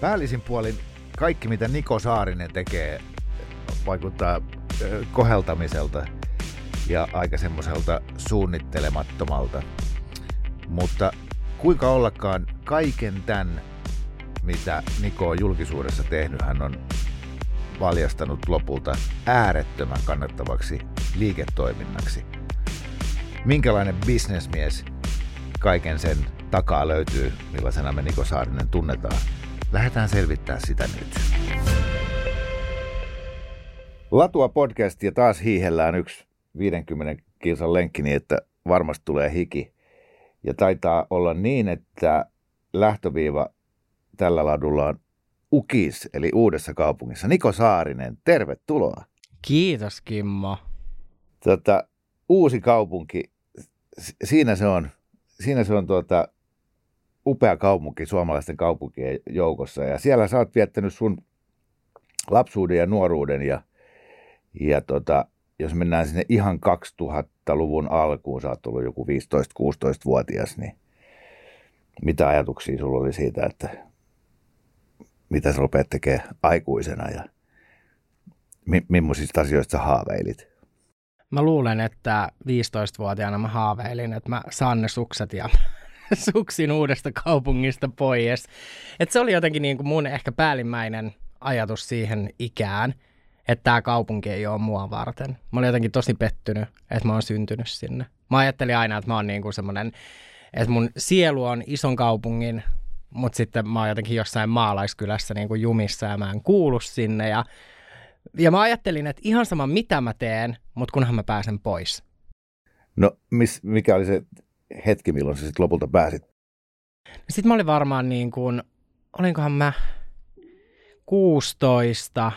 Päällisin puolin kaikki, mitä Niko Saarinen tekee, vaikuttaa koheltamiselta ja aika semmoiselta suunnittelemattomalta. Mutta kuinka ollakaan kaiken tämän, mitä Niko on julkisuudessa tehnyt, hän on valjastanut lopulta äärettömän kannattavaksi liiketoiminnaksi. Minkälainen bisnesmies kaiken sen takaa löytyy, millaisena me Niko Saarinen tunnetaan? Lähdetään selvittää sitä nyt. Latua podcast ja taas hiihellään yksi 50 kilsan lenkki niin, että varmasti tulee hiki. Ja taitaa olla niin, että lähtöviiva tällä ladulla on Ukis, eli Uudessa kaupungissa. Niko Saarinen, tervetuloa. Kiitos Kimmo. Tota, uusi kaupunki, siinä se on, siinä se on tuota, upea kaupunki suomalaisten kaupunkien joukossa. Ja siellä sä oot viettänyt sun lapsuuden ja nuoruuden. Ja, ja tota, jos mennään sinne ihan 2000-luvun alkuun, sä oot ollut joku 15-16-vuotias, niin mitä ajatuksia sulla oli siitä, että mitä sä rupeat tekemään aikuisena ja mi- millaisista asioista sä haaveilit? Mä luulen, että 15-vuotiaana mä haaveilin, että mä saan ne sukset ja suksin uudesta kaupungista pois. Et se oli jotenkin niin kuin mun ehkä päällimmäinen ajatus siihen ikään, että tämä kaupunki ei ole mua varten. Mä olin jotenkin tosi pettynyt, että mä oon syntynyt sinne. Mä ajattelin aina, että mä oon niin kuin semmoinen, että mun sielu on ison kaupungin, mutta sitten mä oon jotenkin jossain maalaiskylässä niin kuin jumissa ja mä en kuulu sinne. Ja, ja mä ajattelin, että ihan sama mitä mä teen, mutta kunhan mä pääsen pois. No, mis, mikä oli se hetki, milloin sä sitten lopulta pääsit? Sitten mä olin varmaan niin kuin, olinkohan mä 16,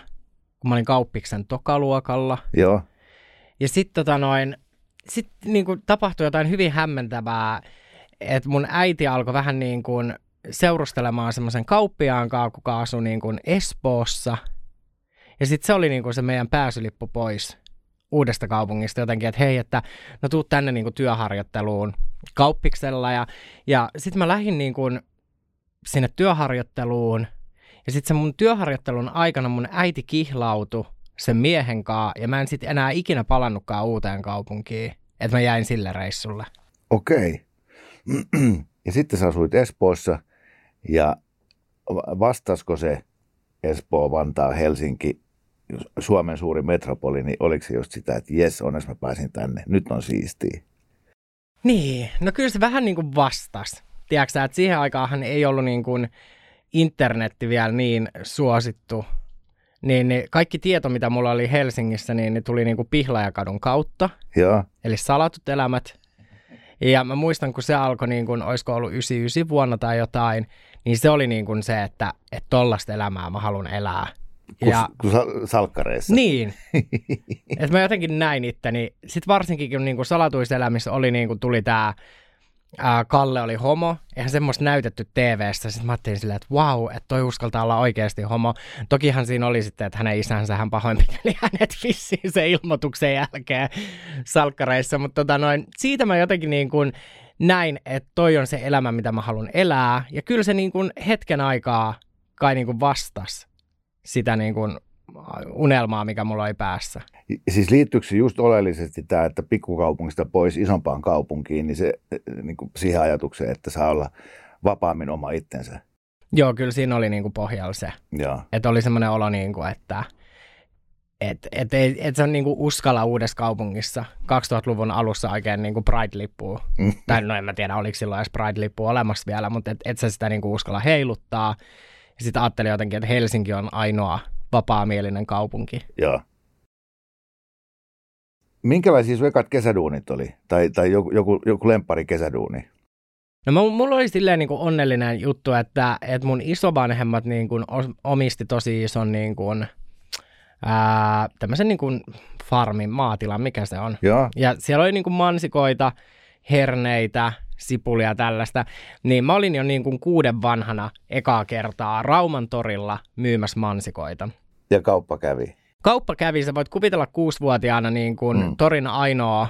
kun mä olin kauppiksen tokaluokalla. Joo. Ja sitten tota noin, sit niin kuin tapahtui jotain hyvin hämmentävää, että mun äiti alkoi vähän niin kuin seurustelemaan semmoisen kauppiaan kanssa, kuka asui niin kuin Espoossa. Ja sitten se oli niin kuin se meidän pääsylippu pois uudesta kaupungista jotenkin, että hei, että no tuu tänne niin kuin työharjoitteluun kauppiksella. Ja, ja sitten mä lähdin niin kuin sinne työharjoitteluun. Ja sitten se mun työharjoittelun aikana mun äiti kihlautui sen miehen kanssa, ja mä en sitten enää ikinä palannutkaan uuteen kaupunkiin. Että mä jäin sille reissulle. Okei. Ja sitten sä asuit Espoossa ja va- vastasko se Espoo, Vantaa, Helsinki, Suomen suuri metropoli, niin oliko se just sitä, että jes, onneksi mä pääsin tänne, nyt on siistiä. Niin, no kyllä se vähän niin kuin vastas. Tiedätkö että siihen aikaanhan ei ollut niin kuin internetti vielä niin suosittu. Niin, niin kaikki tieto, mitä mulla oli Helsingissä, niin ne tuli niin kuin Pihlajakadun kautta, Joo, eli salatut elämät. Ja mä muistan, kun se alkoi, niin kuin, olisiko ollut 99 vuonna tai jotain, niin se oli niin kuin se, että, että tollasta elämää mä haluan elää. Ja, sa- salkkareissa. niin, että mä jotenkin näin itteni. Sitten varsinkin, kun niinku salatuissa elämissä oli, niinku, tuli tämä Kalle oli homo, eihän semmoista näytetty TV-stä. Sitten mä ajattelin silleen, että vau, että toi uskaltaa olla oikeasti homo. Tokihan siinä oli sitten, että hänen isänsä hän pahoinpiteli hänet vissiin sen ilmoituksen jälkeen salkkareissa. Mutta tota noin, siitä mä jotenkin niin kuin näin, että toi on se elämä, mitä mä haluan elää. Ja kyllä se niin kuin hetken aikaa kai niin kuin vastas sitä niin kuin unelmaa, mikä mulla oli päässä. Siis liittyykö se just oleellisesti tämä, että pikkukaupungista pois isompaan kaupunkiin, niin se niin kuin siihen ajatukseen, että saa olla vapaammin oma itsensä. Joo, kyllä siinä oli niin kuin pohjalla se. Joo. Että oli semmoinen olo, niin kuin, että et, et, ei- et se on niin kuin uskalla uudessa kaupungissa 2000-luvun alussa oikein niin kuin Pride-lippua. Mm. Tai no en mä tiedä, oliko silloin edes Pride-lippua olemassa vielä, mutta et, et sä sitä niin kuin uskalla heiluttaa. Ja sitten ajattelin jotenkin, että Helsinki on ainoa vapaamielinen kaupunki. Joo. Minkälaisia sun ekat kesäduunit oli? Tai, tai joku, joku, joku lemppari kesäduuni? No mulla oli silleen niin kuin onnellinen juttu, että, että mun isovanhemmat niin kuin omisti tosi ison niin kuin, ää, tämmöisen niin kuin farmin, maatilan, mikä se on. Joo. Ja siellä oli niin kuin mansikoita, herneitä, sipulia tällaista. Niin mä olin jo niin kuin kuuden vanhana ekaa kertaa Rauman torilla myymässä mansikoita. Ja kauppa kävi. Kauppa kävi, sä voit kuvitella kuusivuotiaana niin kuin mm. torin ainoa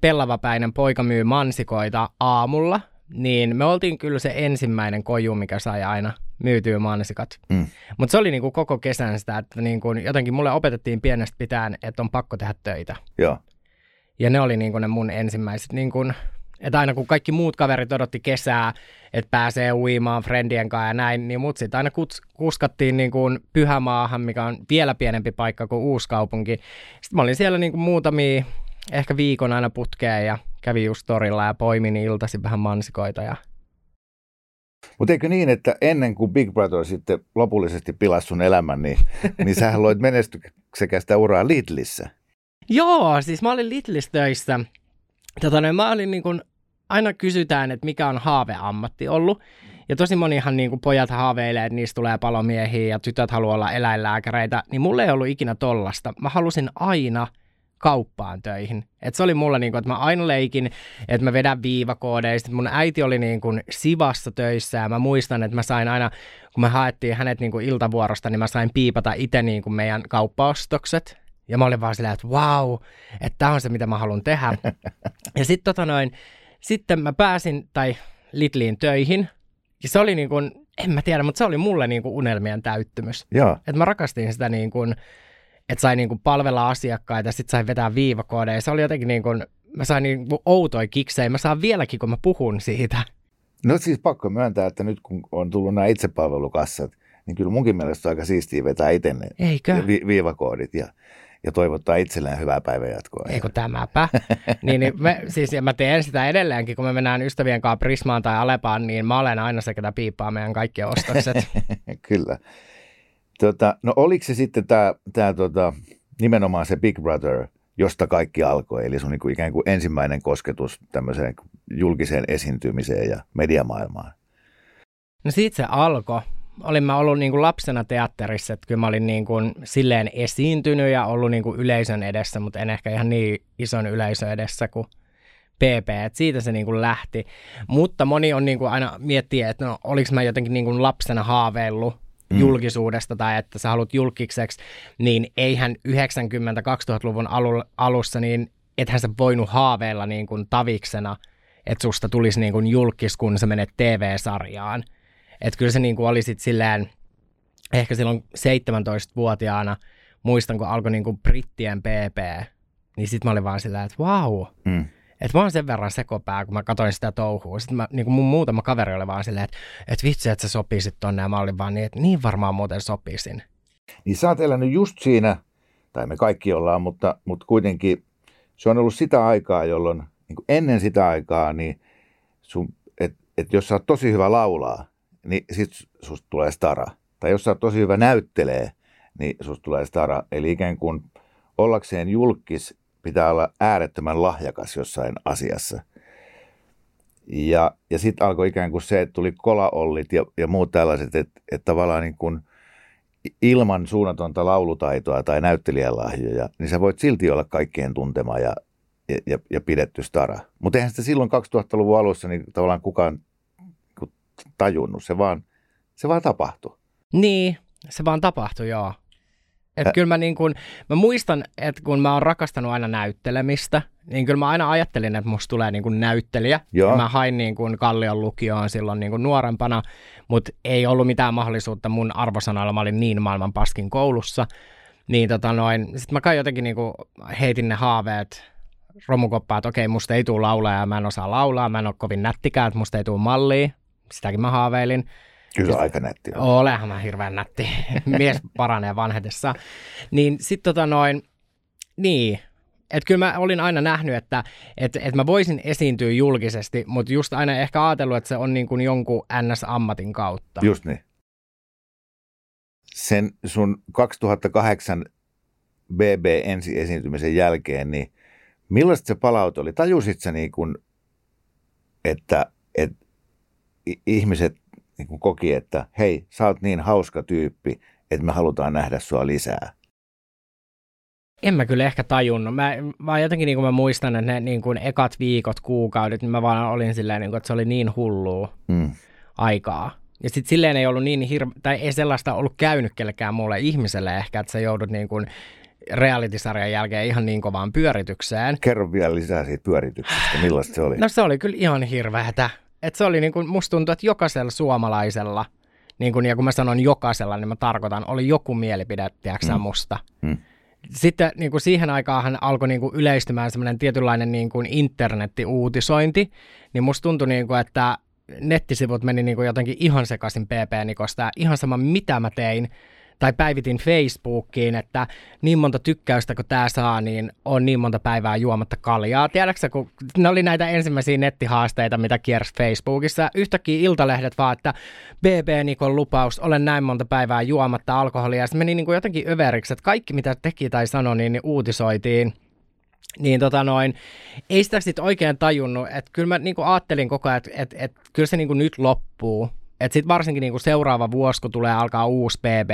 pellavapäinen poika myy mansikoita aamulla, niin me oltiin kyllä se ensimmäinen koju, mikä sai aina myytyä mansikat. Mm. Mutta se oli niinku koko kesän sitä, että niinku, jotenkin mulle opetettiin pienestä pitäen, että on pakko tehdä töitä. Joo. Ja ne oli niinku ne mun ensimmäiset, niinku, että aina kun kaikki muut kaverit odotti kesää, että pääsee uimaan friendien kanssa ja näin, niin mut sitten aina kuts, kuskattiin niinku Pyhämaahan, mikä on vielä pienempi paikka kuin Uuskaupunki. Sitten mä olin siellä niinku muutamia, ehkä viikon aina putkeen ja kävin just torilla ja poimin iltasi vähän mansikoita ja mutta eikö niin, että ennen kuin Big Brother sitten lopullisesti pilasi sun elämän, niin, niin sähän loit menestyksekästä uraa Lidlissä? Joo, siis mä olin Lidlissä töissä. Tota, niin mä olin niin kun, aina kysytään, että mikä on haaveammatti ollut. Ja tosi monihan niin kuin pojat haaveilee, että niistä tulee palomiehiä ja tytöt haluaa olla eläinlääkäreitä, niin mulle ei ollut ikinä tollasta. Mä halusin aina – kauppaan töihin. Et se oli mulla niin kuin, että mä aina leikin, että mä vedän viivakoodeista. Mun äiti oli niin kuin Sivassa töissä ja mä muistan, että mä sain aina, kun me haettiin hänet niin kuin iltavuorosta, niin mä sain piipata itse niin kuin meidän kauppaostokset. Ja mä olin vaan silleen, että wow, että tämä on se, mitä mä haluan tehdä. ja sitten tota noin, sitten mä pääsin, tai Lidliin töihin, ja se oli niin kuin, en mä tiedä, mutta se oli mulle niin kuin unelmien täyttymys. Joo. Että mä rakastin sitä niin kuin, että sai niinku palvella asiakkaita ja sitten sai vetää viivakoodeja. Se oli jotenkin niin kuin, mä sain niinku outoi kiksejä. Mä saan vieläkin, kun mä puhun siitä. No siis pakko myöntää, että nyt kun on tullut nämä itsepalvelukassat, niin kyllä munkin mielestä on aika siistiä vetää itse ne Eikö? Vi- viivakoodit ja, ja toivottaa itselleen hyvää päivänjatkoa. Eikö tämäpä? niin, niin me, siis, ja mä teen sitä edelleenkin, kun me mennään ystävien kanssa Prismaan tai Alepaan, niin mä olen aina se, ketä piippaa meidän kaikki ostokset. kyllä. Tota, no oliko se sitten tämä tää, tota, nimenomaan se Big Brother, josta kaikki alkoi, eli sun niin kuin ikään kuin ensimmäinen kosketus tämmöiseen julkiseen esiintymiseen ja mediamaailmaan? No siitä se alkoi. Olin mä ollut niin kuin lapsena teatterissa, että kyllä mä olin niin kuin silleen esiintynyt ja ollut niin kuin yleisön edessä, mutta en ehkä ihan niin ison yleisön edessä kuin PP, että siitä se niin kuin lähti. Mutta moni on niin kuin aina miettiä, että no oliko mä jotenkin niin kuin lapsena haaveillut mm. julkisuudesta tai että sä haluat julkiseksi, niin eihän 90-2000-luvun alu, alussa, niin ethän sä voinut haaveilla niin kuin taviksena, että susta tulisi niin kuin julkis, kun sä menet TV-sarjaan. Että kyllä se niin kuin oli sitten silleen, ehkä silloin 17-vuotiaana, muistan kun alkoi niin kuin brittien PP, niin sitten mä olin vaan silleen, että vau, wow, mm että mä oon sen verran sekopää, kun mä katsoin sitä touhua. Sitten mä, niin kuin mun muutama kaveri oli vaan silleen, että, että vitsi, että sä sopisit tonne. Ja mä olin vaan niin, että niin varmaan muuten sopisin. Niin sä oot elänyt just siinä, tai me kaikki ollaan, mutta, mutta kuitenkin se on ollut sitä aikaa, jolloin niin ennen sitä aikaa, niin sun, et, et jos sä oot tosi hyvä laulaa, niin sit susta tulee stara. Tai jos sä oot tosi hyvä näyttelee, niin susta tulee stara. Eli ikään kuin ollakseen julkis pitää olla äärettömän lahjakas jossain asiassa. Ja, ja sitten alkoi ikään kuin se, että tuli kolaollit ja, ja muut tällaiset, että, että tavallaan niin kuin ilman suunnatonta laulutaitoa tai näyttelijälahjoja, niin sä voit silti olla kaikkien tuntema ja, ja, ja pidetty stara. Mutta eihän sitä silloin 2000-luvun alussa niin tavallaan kukaan tajunnut, se vaan, se vaan tapahtui. Niin, se vaan tapahtui, joo. Että kyllä mä, niin kun, mä muistan, että kun mä oon rakastanut aina näyttelemistä, niin kyllä mä aina ajattelin, että musta tulee niin kuin näyttelijä. Joo. Mä hain niin kuin Kallion lukioon silloin niin kuin nuorempana, mutta ei ollut mitään mahdollisuutta mun arvosanoilla. Mä olin niin maailman paskin koulussa. Niin tota noin, sit mä kai jotenkin niin heitin ne haaveet romukoppaa, että okei, musta ei tule laulaa ja mä en osaa laulaa, mä en ole kovin nättikään, että musta ei tule mallia. Sitäkin mä haaveilin. Kyllä aika nätti on. Olehan mä hirveän nätti. Mies paranee vanhetessa. Niin sitten tota noin, niin, että kyllä mä olin aina nähnyt, että et, et mä voisin esiintyä julkisesti, mutta just aina ehkä ajatellut, että se on niin kuin jonkun NS-ammatin kautta. Just niin. sen sun 2008 BB ensi esiintymisen jälkeen, niin millaista se palaute oli? Tajusit sä niin kuin, että, että ihmiset niin kuin koki, että hei, sä oot niin hauska tyyppi, että me halutaan nähdä sua lisää? En mä kyllä ehkä tajunnut. Mä, vaan jotenkin niin kuin mä muistan, että ne niin kuin ekat viikot, kuukaudet, niin mä vaan olin silleen, niin kuin, että se oli niin hullua mm. aikaa. Ja sitten silleen ei ollut niin hirveä, tai ei sellaista ollut käynyt kellekään muulle ihmiselle ehkä, että sä joudut niin kuin reality-sarjan jälkeen ihan niin kovaan pyöritykseen. Kerro vielä lisää siitä pyörityksestä, millaista se oli? No se oli kyllä ihan hirveätä. Et se oli niin kuin, musta tuntuu, että jokaisella suomalaisella, niin kuin, ja kun mä sanon jokaisella, niin mä tarkoitan, oli joku mielipide, tiedätkö mm. musta. Mm. Sitten niin kuin siihen aikaan alkoi niin kuin yleistymään semmoinen tietynlainen niin kuin internetti-uutisointi, niin musta tuntui, niin kuin, että nettisivut meni niin kuin jotenkin ihan sekaisin PP-nikosta. Ihan sama mitä mä tein, tai päivitin Facebookiin, että niin monta tykkäystä kun tämä saa, niin on niin monta päivää juomatta kaljaa. Tiedätkö kun ne oli näitä ensimmäisiä nettihaasteita, mitä kiersi Facebookissa. Yhtäkkiä iltalehdet vaan, että BB Nikon lupaus, olen näin monta päivää juomatta alkoholia. Se meni niin kuin jotenkin överiksi, että kaikki mitä teki tai sanoi, niin, niin uutisoitiin niin tota noin, ei sitä sitten oikein tajunnut, että kyllä mä niinku ajattelin koko ajan, että et, et, kyllä se niinku nyt loppuu, että sitten varsinkin niinku seuraava vuosi, kun tulee alkaa uusi BB,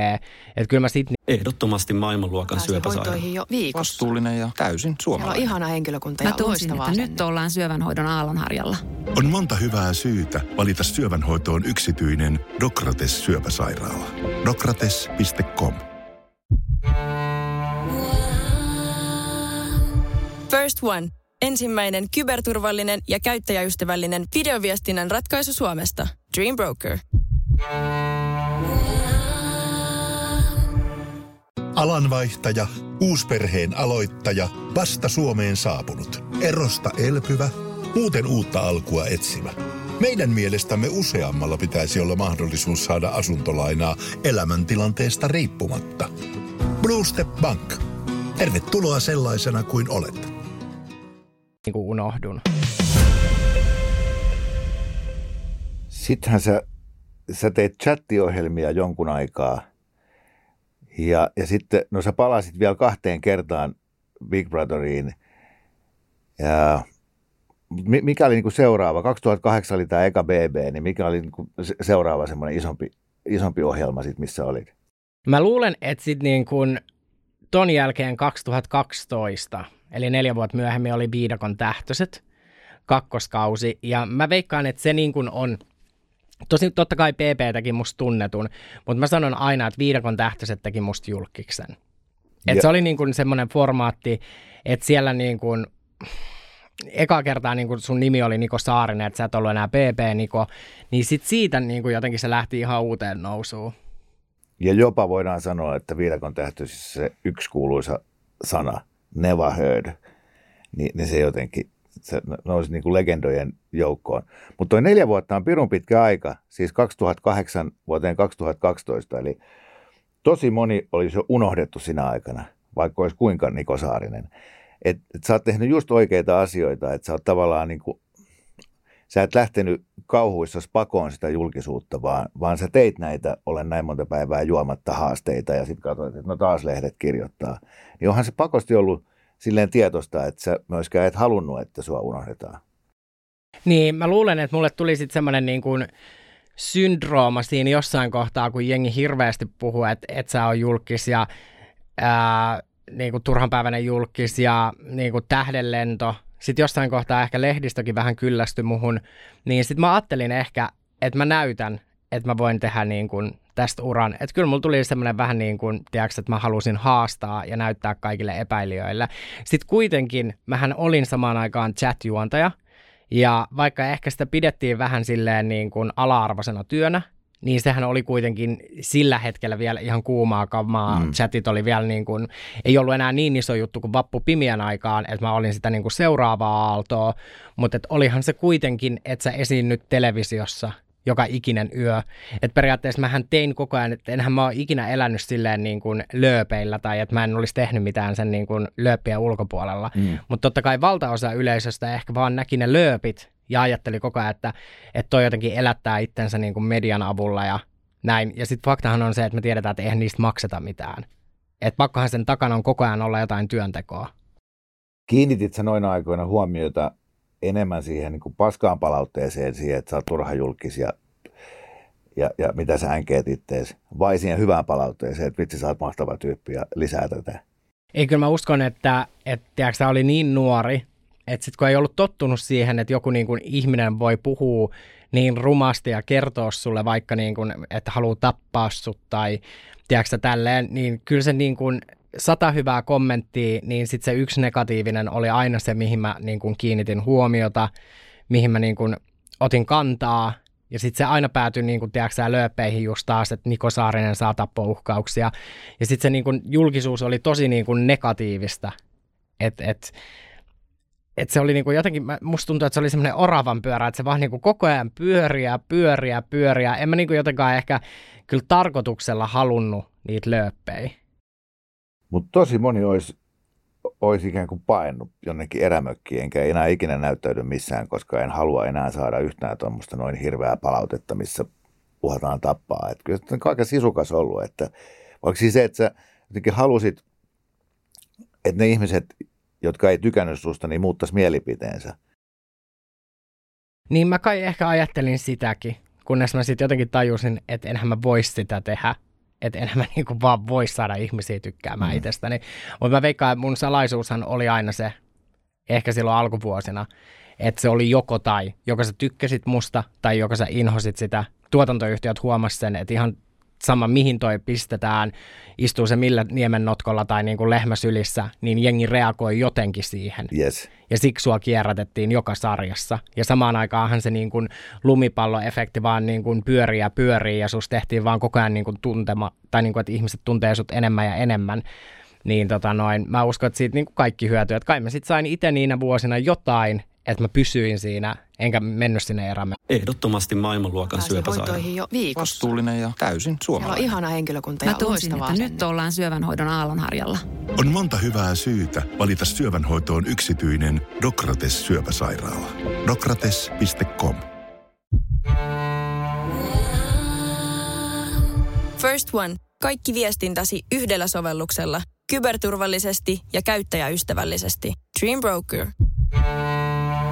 että kyllä mä sitten... Ehdottomasti maailmanluokan syöpäsairaala. jo viikossa. Vastuullinen ja täysin suomalainen. Meillä on ihana henkilökunta ja Mä tunsin, että nyt ollaan syövänhoidon aallonharjalla. On monta hyvää syytä valita syövänhoitoon yksityinen Dokrates syöpäsairaala. Dokrates.com First One. Ensimmäinen kyberturvallinen ja käyttäjäystävällinen videoviestinnän ratkaisu Suomesta. Dream Broker. Alanvaihtaja, uusperheen aloittaja, vasta Suomeen saapunut, erosta elpyvä, muuten uutta alkua etsimä. Meidän mielestämme useammalla pitäisi olla mahdollisuus saada asuntolainaa elämäntilanteesta riippumatta. Blue Step Bank. Tervetuloa sellaisena kuin olet. Niin kuin unohdun. Sittenhän sä, sä teit chattiohjelmia jonkun aikaa. Ja, ja sitten, no sä palasit vielä kahteen kertaan Big Brotheriin. Ja mikä oli niin kuin seuraava? 2008 oli tämä eka BB, niin mikä oli niin kuin seuraava semmoinen isompi, isompi ohjelma sit, missä olit? Mä luulen, että sitten niin kuin ton jälkeen 2012, eli neljä vuotta myöhemmin oli Viidakon tähtöiset kakkoskausi, ja mä veikkaan, että se niin kuin on Tosin totta kai PP teki musta tunnetun, mutta mä sanon aina, että viidakon tähtöiset teki musta julkiksen. Et se oli niin kuin semmoinen formaatti, että siellä niin kuin, eka kertaa niin kuin sun nimi oli Niko Saarinen, että sä et ollut enää PP Niko, niin sit siitä niin jotenkin se lähti ihan uuteen nousuun. Ja jopa voidaan sanoa, että viidakon tähtöisissä se yksi kuuluisa sana, never heard, niin, niin se jotenkin se nousi niin kuin legendojen joukkoon. Mutta tuo neljä vuotta on pirun pitkä aika, siis 2008 vuoteen 2012, eli tosi moni olisi jo unohdettu sinä aikana, vaikka olisi kuinka Niko Saarinen. Et, et sä oot tehnyt just oikeita asioita, että sä oot tavallaan niin kuin, sä et lähtenyt kauhuissa pakoon sitä julkisuutta, vaan, vaan sä teit näitä, olen näin monta päivää juomatta haasteita ja sitten katsoit, että no taas lehdet kirjoittaa. Niin onhan se pakosti ollut silleen tietoista, että sä myöskään et halunnut, että sua unohdetaan. Niin, mä luulen, että mulle tuli sitten semmoinen niin kuin syndrooma siinä jossain kohtaa, kun jengi hirveästi puhuu, että, että sä on julkis ja ää, niin kuin turhanpäiväinen julkis ja niin kuin tähdenlento. Sitten jossain kohtaa ehkä lehdistökin vähän kyllästy muhun. Niin sitten mä ajattelin ehkä, että mä näytän, että mä voin tehdä niin kuin tästä uran. Että kyllä mulla tuli semmoinen vähän niin kuin, tiedätkö, että mä halusin haastaa ja näyttää kaikille epäilijöille. Sitten kuitenkin mähän olin samaan aikaan chat-juontaja, ja vaikka ehkä sitä pidettiin vähän silleen niin kuin ala-arvoisena työnä, niin sehän oli kuitenkin sillä hetkellä vielä ihan kuumaa kamaa. Mm. Chatit oli vielä niin kuin, ei ollut enää niin iso juttu kuin Vappu Pimiän aikaan, että mä olin sitä niin kuin seuraavaa aaltoa, mutta et olihan se kuitenkin, että sä esiinnyt televisiossa – joka ikinen yö. Et periaatteessa mähän tein koko ajan, että enhän mä ole ikinä elänyt silleen niin kuin lööpeillä tai että mä en olisi tehnyt mitään sen niin kuin lööppiä ulkopuolella. Mm. Mutta totta kai valtaosa yleisöstä ehkä vaan näki ne lööpit ja ajatteli koko ajan, että, että toi jotenkin elättää itsensä niin kuin median avulla ja näin. Ja sitten faktahan on se, että me tiedetään, että eihän niistä makseta mitään. Että pakkohan sen takana on koko ajan olla jotain työntekoa. Kiinnitit sä noina aikoina huomiota enemmän siihen niin kuin paskaan palautteeseen, siihen, että sä oot turha julkis ja, ja, ja mitä sä änkeet ittees, vai siihen hyvään palautteeseen, että vitsi sä oot mahtava tyyppi ja lisää tätä? Ei, kyllä mä uskon, että, että tiedätkö, oli niin nuori, että sitten kun ei ollut tottunut siihen, että joku niin kuin ihminen voi puhua niin rumasti ja kertoa sulle vaikka niin kuin, että haluaa tappaa sut tai tiedätkö tälleen, niin kyllä se niin kuin sata hyvää kommenttia, niin sitten se yksi negatiivinen oli aina se, mihin mä niin kuin kiinnitin huomiota, mihin mä niin kuin otin kantaa, ja sitten se aina päätyi, niin kuin, tiedätkö, lööpeihin just taas, että Niko Saarinen saa tappouhkauksia. Ja sitten se niin kuin, julkisuus oli tosi niin kuin, negatiivista. Että et, et se oli niin kuin jotenkin, musta tuntuu, että se oli semmoinen oravan pyörä, että se vaan niin kuin koko ajan pyöriä, pyöriä, pyöriä. En mä niin kuin jotenkaan ehkä kyllä tarkoituksella halunnut niitä lööppejä. Mutta tosi moni olisi, olisi ikään kuin paennut jonnekin erämökkiin, enkä enää ikinä näyttäydy missään, koska en halua enää saada yhtään tuommoista noin hirveää palautetta, missä uhataan tappaa. Et kyllä se on aika sisukas ollut, että vaikka siis se, että sä jotenkin halusit, että ne ihmiset, jotka ei tykännyt susta, niin muuttaisi mielipiteensä. Niin mä kai ehkä ajattelin sitäkin, kunnes mä sitten jotenkin tajusin, että enhän mä voisi sitä tehdä että enhän mä niinku vaan voi saada ihmisiä tykkäämään mm. itsestäni. Mutta mä veikkaan, että mun salaisuushan oli aina se, ehkä silloin alkuvuosina, että se oli joko tai, joko sä tykkäsit musta tai joko sä inhosit sitä. Tuotantoyhtiöt huomasivat sen, että ihan sama mihin toi pistetään, istuu se millä niemen notkolla tai niin kuin lehmäsylissä, niin jengi reagoi jotenkin siihen. Yes. Ja siksi sua kierrätettiin joka sarjassa. Ja samaan aikaanhan se niin kuin lumipalloefekti vaan niin kuin pyörii ja pyörii ja sus tehtiin vaan koko ajan niin kuin tuntema, tai niin kuin, että ihmiset tuntee sut enemmän ja enemmän. Niin tota noin, mä uskon, että siitä niin kuin kaikki hyötyy. Että kai mä sit sain itse niinä vuosina jotain, että mä pysyin siinä, enkä mennyt sinne erämme. Ehdottomasti maailmanluokan syöpäsairaala. jo viikossa. Vastuullinen ja täysin suomalainen. Siellä on ihana henkilökunta ja Mä tunsin, että nyt ollaan syövänhoidon aallonharjalla. On monta hyvää syytä valita syövänhoitoon yksityinen Dokrates syöpäsairaala. Dokrates.com First One. Kaikki viestintäsi yhdellä sovelluksella. Kyberturvallisesti ja käyttäjäystävällisesti. Dream Broker.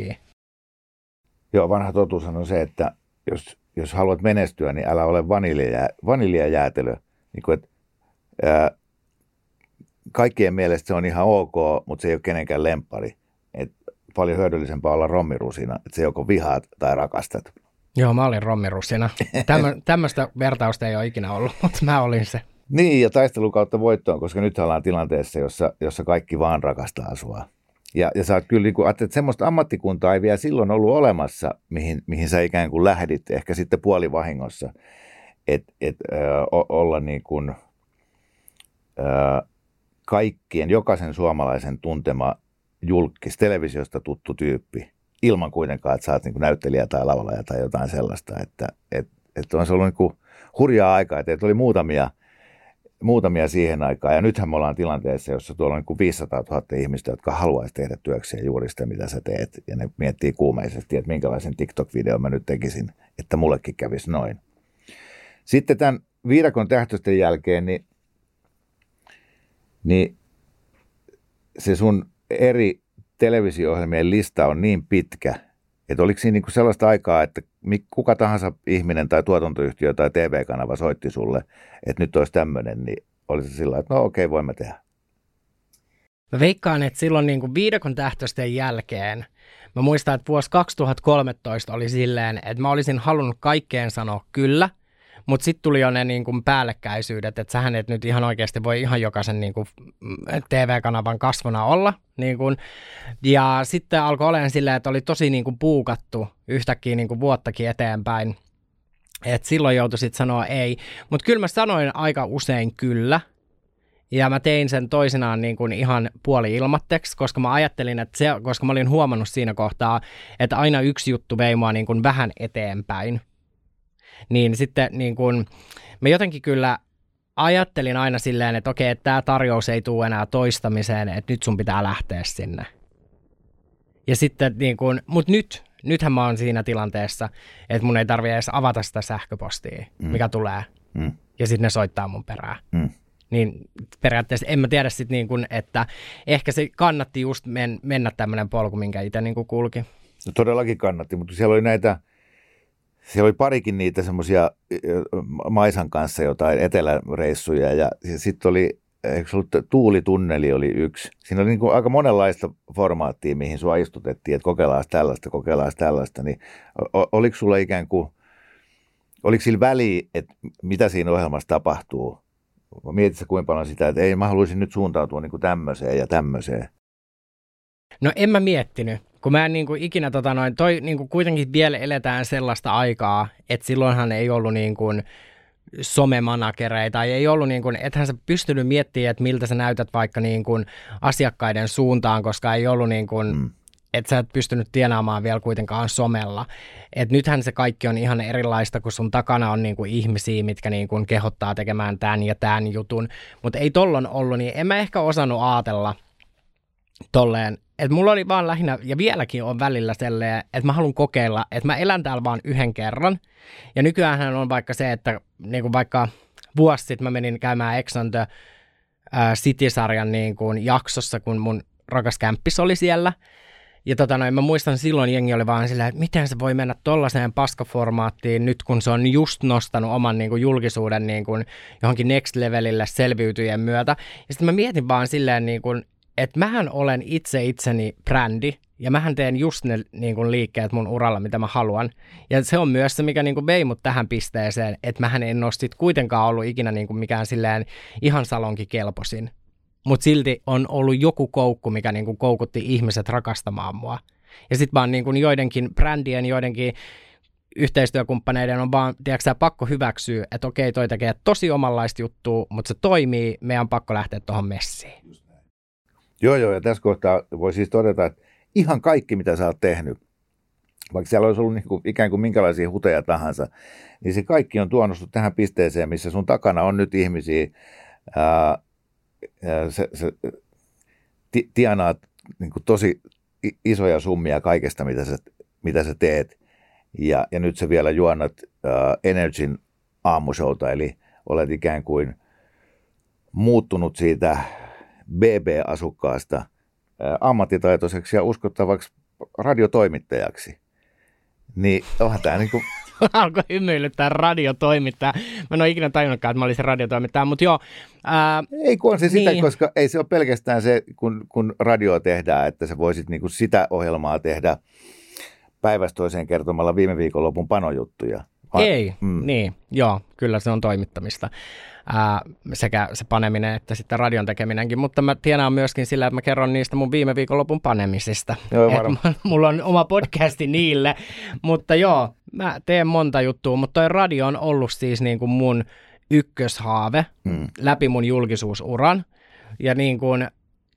Okay. Joo, vanha totuus on se, että jos, jos haluat menestyä, niin älä ole vaniljajää, vaniljajäätelö. Niin kuin, että, ää, kaikkien mielestä se on ihan ok, mutta se ei ole kenenkään lempari. Et paljon hyödyllisempää olla rommirusina, että se joko vihaat tai rakastat. Joo, mä olin rommirussina. Tämmö, tämmöistä vertausta ei ole ikinä ollut, mutta mä olin se. Niin, ja taistelu kautta voittoon, koska nyt ollaan tilanteessa, jossa, jossa kaikki vaan rakastaa sua. Ja, ja sä oot kyllä, niin kuin, että semmoista ammattikuntaa ei vielä silloin ollut olemassa, mihin, mihin sä ikään kuin lähdit, ehkä sitten puolivahingossa, että et, olla niin kuin, äh, kaikkien, jokaisen suomalaisen tuntema julkis, televisiosta tuttu tyyppi, ilman kuitenkaan, että sä oot niin kuin näyttelijä tai laulaja tai jotain sellaista, että et, et on se ollut niin kuin hurjaa aikaa, että oli muutamia – muutamia siihen aikaan. Ja nythän me ollaan tilanteessa, jossa tuolla on niin 500 000 ihmistä, jotka haluaisi tehdä työkseen juuri sitä, mitä sä teet. Ja ne miettii kuumeisesti, että minkälaisen TikTok-videon mä nyt tekisin, että mullekin kävisi noin. Sitten tämän viidakon tähtösten jälkeen, niin, niin se sun eri televisio-ohjelmien lista on niin pitkä, että oliko siinä niinku sellaista aikaa, että kuka tahansa ihminen tai tuotantoyhtiö tai TV-kanava soitti sulle, että nyt olisi tämmöinen, niin olisi sillä että no okei, voimme tehdä. Mä veikkaan, että silloin niin kuin viidakon tähtösten jälkeen, mä muistan, että vuosi 2013 oli silleen, että mä olisin halunnut kaikkeen sanoa kyllä – mutta sitten tuli jo ne niin kuin päällekkäisyydet, että sähän et nyt ihan oikeasti voi ihan jokaisen niin kuin TV-kanavan kasvona olla. Niin kuin. Ja sitten alkoi olemaan silleen, että oli tosi niin kuin puukattu yhtäkkiä niin kuin vuottakin eteenpäin. Et silloin joutui sitten sanoa ei. Mutta kyllä mä sanoin aika usein kyllä. Ja mä tein sen toisinaan niin kuin ihan puoli ilmatteksi, koska mä ajattelin, että se, koska mä olin huomannut siinä kohtaa, että aina yksi juttu vei mua niin kuin vähän eteenpäin. Niin sitten niin kuin, mä jotenkin kyllä ajattelin aina silleen, että okei, että tämä tarjous ei tule enää toistamiseen, että nyt sun pitää lähteä sinne. Ja sitten niin kuin, mutta nyt, nythän mä oon siinä tilanteessa, että mun ei tarvi edes avata sitä sähköpostia, mm. mikä tulee. Mm. Ja sitten ne soittaa mun perään. Mm. Niin periaatteessa en mä tiedä sitten niin kuin, että ehkä se kannatti just men, mennä tämmöinen polku, minkä itse niin kuin kulki. No todellakin kannatti, mutta siellä oli näitä, siellä oli parikin niitä semmoisia Maisan kanssa jotain eteläreissuja ja sitten oli eikö ollut tuulitunneli oli yksi. Siinä oli niin kuin aika monenlaista formaattia, mihin sua istutettiin, että kokeillaan tällaista, kokeillaan tällaista. Niin oliko sulla ikään kuin, oliko sillä väliä, että mitä siinä ohjelmassa tapahtuu? Mietitkö kuinka paljon sitä, että ei mä haluaisin nyt suuntautua niin kuin tämmöiseen ja tämmöiseen? No en mä miettinyt, kun mä en niin kuin ikinä tota noin, toi niin kuin kuitenkin vielä eletään sellaista aikaa, että silloinhan ei ollut niin kuin, somemanagereita, tai ei ollut niin kuin, ethän sä pystynyt miettimään, että miltä sä näytät vaikka niin kuin asiakkaiden suuntaan, koska ei ollut niin kuin, mm. että sä et pystynyt tienaamaan vielä kuitenkaan somella. Et nythän se kaikki on ihan erilaista, kun sun takana on niin kuin ihmisiä, mitkä niin kuin kehottaa tekemään tämän ja tämän jutun, mutta ei tollon ollut, niin en mä ehkä osannut ajatella tolleen, että mulla oli vaan lähinnä, ja vieläkin on välillä selleen, että mä haluan kokeilla, että mä elän täällä vaan yhden kerran. Ja nykyään on vaikka se, että niin kuin vaikka vuosi sitten mä menin käymään Ex on the City-sarjan niin kuin jaksossa, kun mun rakas kämppis oli siellä. Ja tota noin, mä muistan silloin jengi oli vaan silleen, että miten se voi mennä tollaiseen paskaformaattiin nyt, kun se on just nostanut oman niin kuin, julkisuuden niin kuin, johonkin next levelille selviytyjen myötä. Ja sitten mä mietin vaan silleen, niin kuin, että mähän olen itse itseni brändi, ja mähän teen just ne niin kuin, liikkeet mun uralla, mitä mä haluan. Ja se on myös se, mikä niin kuin, vei mut tähän pisteeseen, että mähän en ole sit kuitenkaan ollut ikinä niin kuin, mikään silleen ihan salonkin kelposin. Mutta silti on ollut joku koukku, mikä niin kuin, koukutti ihmiset rakastamaan mua. Ja sitten vaan niin kuin, joidenkin brändien, joidenkin yhteistyökumppaneiden on vaan, tiedätkö pakko hyväksyä, että okei, toi tekee tosi omanlaista juttua, mutta se toimii, meidän on pakko lähteä tuohon messiin. Joo, joo, ja tässä kohtaa voi siis todeta, että ihan kaikki, mitä sä oot tehnyt, vaikka siellä olisi ollut niin kuin, ikään kuin minkälaisia huteja tahansa, niin se kaikki on tuonut tähän pisteeseen, missä sun takana on nyt ihmisiä, ää, se, se, ti, tienaat niin kuin tosi isoja summia kaikesta, mitä sä, mitä sä teet, ja, ja nyt sä vielä juonnat Energyn aamushowta, eli olet ikään kuin muuttunut siitä BB-asukkaasta ammattitaitoiseksi ja uskottavaksi radiotoimittajaksi. Niin onhan tämä niin kuin... Alkoi hymyilyttää radiotoimittaja. Mä en ole ikinä tajunnutkaan, että mä olisin radiotoimittaja, mutta joo. Ää, ei kun on se niin. sitä, koska ei se ole pelkästään se, kun, kun radio tehdään, että sä voisit niin kuin sitä ohjelmaa tehdä päivästä toiseen kertomalla viime viikonlopun panojuttuja. Va- ei, mm. niin, joo, kyllä se on toimittamista ää, sekä se paneminen että sitten radion tekeminenkin, mutta mä tiedän myöskin sillä, että mä kerron niistä mun viime viikonlopun panemisista. Joo, mulla on oma podcasti niille, mutta joo, mä teen monta juttua, mutta toi radio on ollut siis niin kuin mun ykköshaave hmm. läpi mun julkisuusuran. Ja niin kuin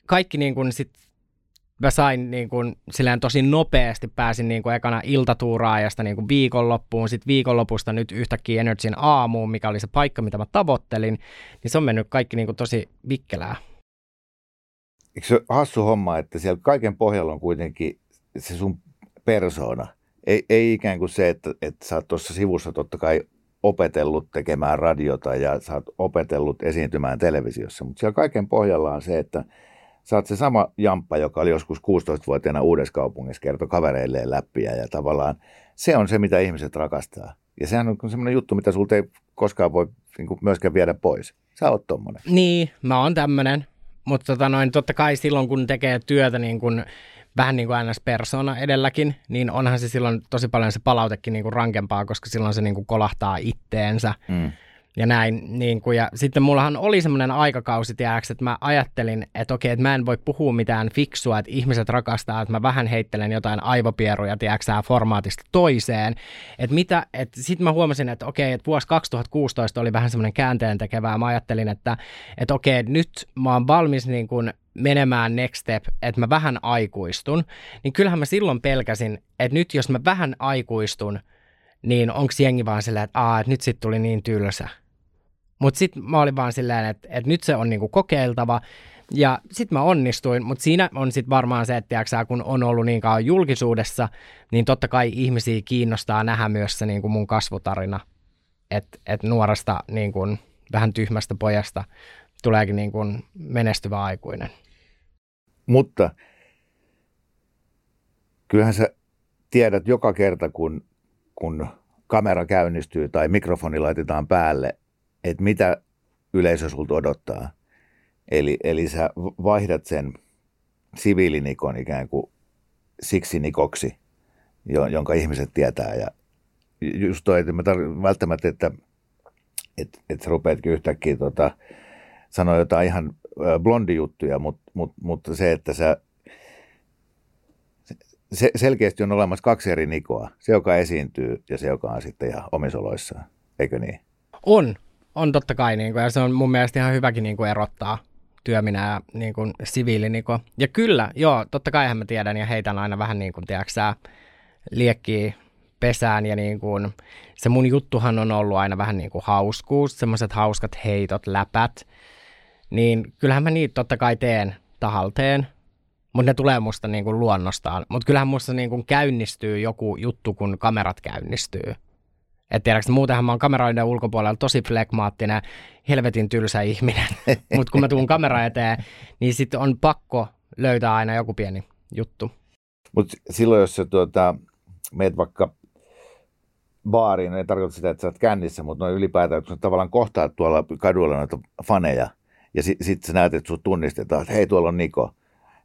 kaikki niin kuin sit mä sain niin kuin, silleen tosi nopeasti pääsin niin kuin ekana iltatuuraajasta niin kuin viikonloppuun, sitten viikonlopusta nyt yhtäkkiä Energyn aamuun, mikä oli se paikka, mitä mä tavoittelin, niin se on mennyt kaikki niin kuin tosi vikkelää. Eikö se hassu homma, että siellä kaiken pohjalla on kuitenkin se sun persoona? Ei, ei ikään kuin se, että, että sä oot tuossa sivussa totta kai opetellut tekemään radiota ja sä oot opetellut esiintymään televisiossa, mutta siellä kaiken pohjalla on se, että sä oot se sama jamppa, joka oli joskus 16-vuotiaana uudessa kaupungissa, kertoi kavereilleen läppiä ja tavallaan se on se, mitä ihmiset rakastaa. Ja sehän on semmoinen juttu, mitä sulta ei koskaan voi niin kuin myöskään viedä pois. Sä oot tommonen. Niin, mä oon tämmönen. Mutta tota noin, totta kai silloin, kun tekee työtä niin kun, vähän niin kuin NS-persona edelläkin, niin onhan se silloin tosi paljon se palautekin niin kuin rankempaa, koska silloin se niin kuin kolahtaa itteensä. Mm ja näin. Niin kuin, ja sitten mullahan oli semmoinen aikakausi, tiedäks, että mä ajattelin, että okei, että mä en voi puhua mitään fiksua, että ihmiset rakastaa, että mä vähän heittelen jotain aivopieruja, tiedäks, formaatista toiseen. Että mitä, että sitten mä huomasin, että okei, että vuosi 2016 oli vähän semmoinen käänteen tekevää. Mä ajattelin, että, että okei, nyt mä oon valmis niin kuin menemään next step, että mä vähän aikuistun, niin kyllähän mä silloin pelkäsin, että nyt jos mä vähän aikuistun, niin onko jengi vaan silleen, että, Aa, nyt sit tuli niin tylsä. Mutta sitten mä olin vaan silleen, että, että nyt se on niinku kokeiltava. Ja sitten mä onnistuin, mutta siinä on sitten varmaan se, että tiiäksä, kun on ollut niin kauan julkisuudessa, niin totta kai ihmisiä kiinnostaa nähdä myös se niin kuin mun kasvutarina. Että et nuoresta niin kuin, vähän tyhmästä pojasta tuleekin niin kuin menestyvä aikuinen. Mutta kyllähän sä tiedät joka kerta, kun, kun kamera käynnistyy tai mikrofoni laitetaan päälle, että mitä yleisö sulta odottaa. Eli, eli sä vaihdat sen siviilinikon ikään kuin siksi nikoksi, jonka ihmiset tietää. Ja just toi, että mä tar- välttämättä, että, että, että sä rupeatkin yhtäkkiä tota, sanoa jotain ihan blondijuttuja, mutta, mutta, mutta se, että sä se, selkeästi on olemassa kaksi eri Nikoa. Se, joka esiintyy ja se, joka on sitten ihan omisoloissaan. Eikö niin? On. On totta kai. Niin kuin, ja se on mun mielestä ihan hyväkin niin kuin erottaa työminä ja niin kuin, siviiliniko. Ja kyllä, joo, totta kai mä tiedän ja heitän aina vähän niin kuin, tiedätkö liekkiä pesään ja niin kuin, se mun juttuhan on ollut aina vähän niin kuin hauskuus, semmoiset hauskat heitot, läpät. Niin kyllähän mä niitä totta kai teen tahalteen, mutta ne tulee musta niin kuin luonnostaan. Mutta kyllähän musta niin kuin käynnistyy joku juttu, kun kamerat käynnistyy. Että tiedätkö, muutenhan mä oon kameroiden ulkopuolella tosi flekmaattinen, helvetin tylsä ihminen. Mutta kun mä tuun kamera eteen, niin sitten on pakko löytää aina joku pieni juttu. Mutta silloin, jos sä tuota, meet vaikka baariin, ei tarkoita sitä, että sä oot kännissä, mutta noin ylipäätään, kun sä tavallaan kohtaat tuolla kaduilla noita faneja, ja sitten sit sä näet, että sun tunnistetaan, että hei, tuolla on Niko,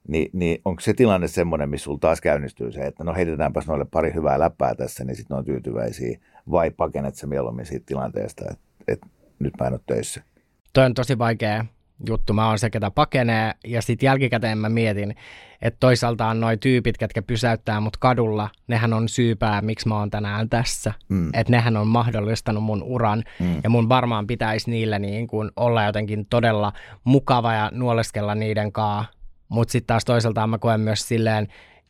niin, niin onko se tilanne semmoinen, missä sulla taas käynnistyy se, että no heitetäänpäs noille pari hyvää läppää tässä, niin sitten ne on tyytyväisiä, vai pakenet se mieluummin siitä tilanteesta, että, että nyt mä en ole töissä? Toi on tosi vaikea juttu. Mä oon se, ketä pakenee, ja sitten jälkikäteen mä mietin, että toisaalta on noi tyypit, ketkä pysäyttää mut kadulla, nehän on syypää, miksi mä oon tänään tässä. Mm. Että nehän on mahdollistanut mun uran, mm. ja mun varmaan pitäisi niillä niin kun olla jotenkin todella mukava ja nuoleskella niiden kaa. Mutta sitten taas toisaalta mä koen myös silleen,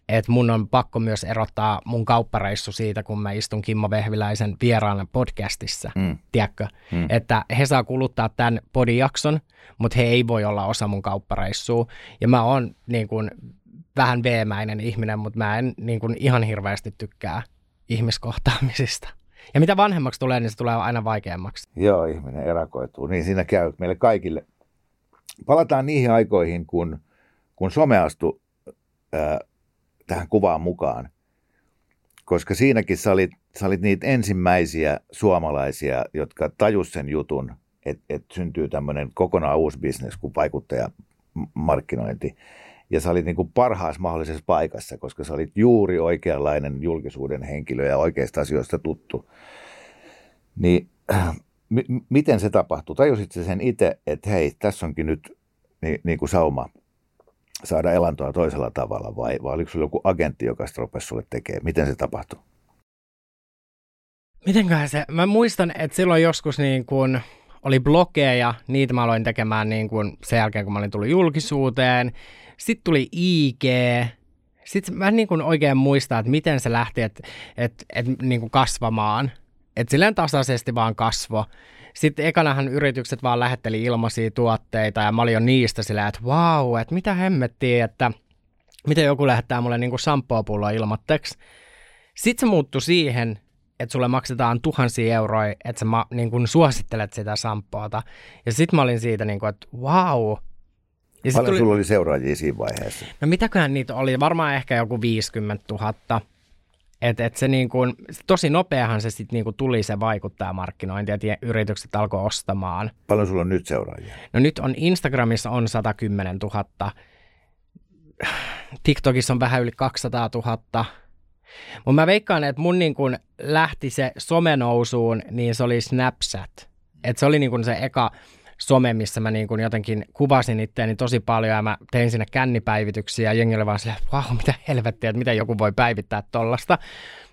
että mun on pakko myös erottaa mun kauppareissu siitä, kun mä istun Kimmo Vehviläisen vieraana podcastissa, mm. tiedätkö? Mm. Että he saa kuluttaa tämän podijakson, mutta he ei voi olla osa mun kauppareissua. Ja mä oon niin kuin, vähän veemäinen ihminen, mutta mä en niin kuin, ihan hirveästi tykkää ihmiskohtaamisista. Ja mitä vanhemmaksi tulee, niin se tulee aina vaikeammaksi. Joo, ihminen erakoituu. Niin siinä käy meille kaikille. Palataan niihin aikoihin, kun, kun some astui äh, tähän kuvaan mukaan. Koska siinäkin sä olit, sä olit niitä ensimmäisiä suomalaisia, jotka tajus sen jutun, että et syntyy tämmöinen kokonaan uusi bisnes kuin vaikuttajamarkkinointi. Ja sä olit niin kuin parhaassa mahdollisessa paikassa, koska sä olit juuri oikeanlainen julkisuuden henkilö ja oikeista asioista tuttu. Niin m- miten se tapahtui? Tajusit sen itse, että hei, tässä onkin nyt niin, niin kuin sauma – saada elantoa toisella tavalla vai, vai oliko sinulla joku agentti, joka sitä rupesi sulle tekemään? Miten se tapahtui? Mitenköhän se, mä muistan, että silloin joskus niin kun oli blogeja, niitä mä aloin tekemään niin kun sen jälkeen, kun mä olin tullut julkisuuteen. Sitten tuli IG, sitten mä en niin kuin oikein muista, että miten se lähti et, et, et, niin kuin kasvamaan. Että silleen tasaisesti vaan kasvo. Sitten ekanahan yritykset vaan lähetteli ilmaisia tuotteita ja mä olin jo niistä silleen, että vau, että mitä hemmettiä, että miten joku lähettää mulle niinku sampoopulloa ilmatteeksi. Sitten se muuttui siihen, että sulle maksetaan tuhansia euroja, että sä ma, niin suosittelet sitä sampoota. Ja sitten mä olin siitä, niin että vau. Ja Paljon tuli... sulla oli seuraajia siinä vaiheessa? No mitäköhän niitä oli? Varmaan ehkä joku 50 000. Et, et se niin kuin, tosi nopeahan se sitten niin kuin tuli se vaikuttajamarkkinointi, että yritykset alkoi ostamaan. Paljon sulla on nyt seuraajia? No nyt on Instagramissa on 110 000, TikTokissa on vähän yli 200 000, mutta mä veikkaan, että mun niin kuin lähti se somenousuun, niin se oli Snapchat. Et se oli niin kuin se eka some, missä mä niin kuin jotenkin kuvasin itseäni tosi paljon ja mä tein sinne kännipäivityksiä ja jengi oli vaan silleen, wow, mitä helvettiä, että miten joku voi päivittää tollasta.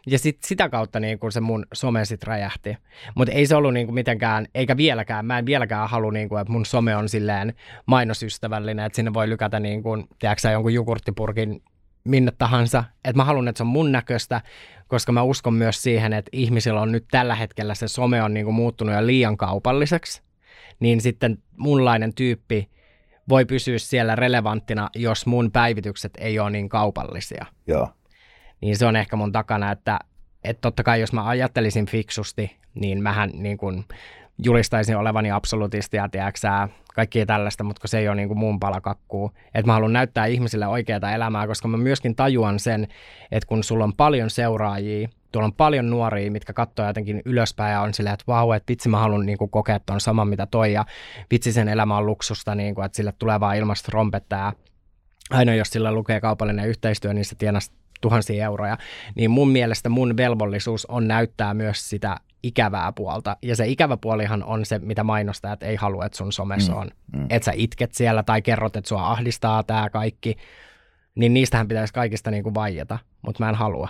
Ja sit, sitä kautta niin kuin se mun some sit räjähti. Mutta ei se ollut niin kuin mitenkään, eikä vieläkään, mä en vieläkään halua, niin kuin, että mun some on silleen mainosystävällinen, että sinne voi lykätä niin kuin, tiedätkö, jonkun jogurttipurkin minne tahansa. Että mä haluan, että se on mun näköistä, koska mä uskon myös siihen, että ihmisillä on nyt tällä hetkellä se some on niin kuin muuttunut jo liian kaupalliseksi. Niin sitten munlainen tyyppi voi pysyä siellä relevanttina, jos mun päivitykset ei ole niin kaupallisia. Joo. Niin se on ehkä mun takana, että, että totta kai jos mä ajattelisin fiksusti, niin mähän niin kuin julistaisin olevani absolutisti ja tiedäksää, kaikkia tällaista, mutta se ei ole niin kuin mun palakakkuu. Että mä haluan näyttää ihmisille oikeaa elämää, koska mä myöskin tajuan sen, että kun sulla on paljon seuraajia, tuolla on paljon nuoria, mitkä katsoo jotenkin ylöspäin ja on silleen, että vau, että vitsi mä haluan niin kuin kokea tuon saman mitä toi ja vitsi sen elämä on luksusta, niin kuin, että sille tulee vaan ilmasta rompetta ja aina jos sillä lukee kaupallinen yhteistyö, niin se tienasi tuhansia euroja, niin mun mielestä mun velvollisuus on näyttää myös sitä ikävää puolta. Ja se ikävä puolihan on se, mitä mainostajat ei halua, että sun somessa mm, on. Mm. Että sä itket siellä tai kerrot, että sua ahdistaa tämä kaikki. Niin niistähän pitäisi kaikista niin kuin vaieta, mutta mä en halua.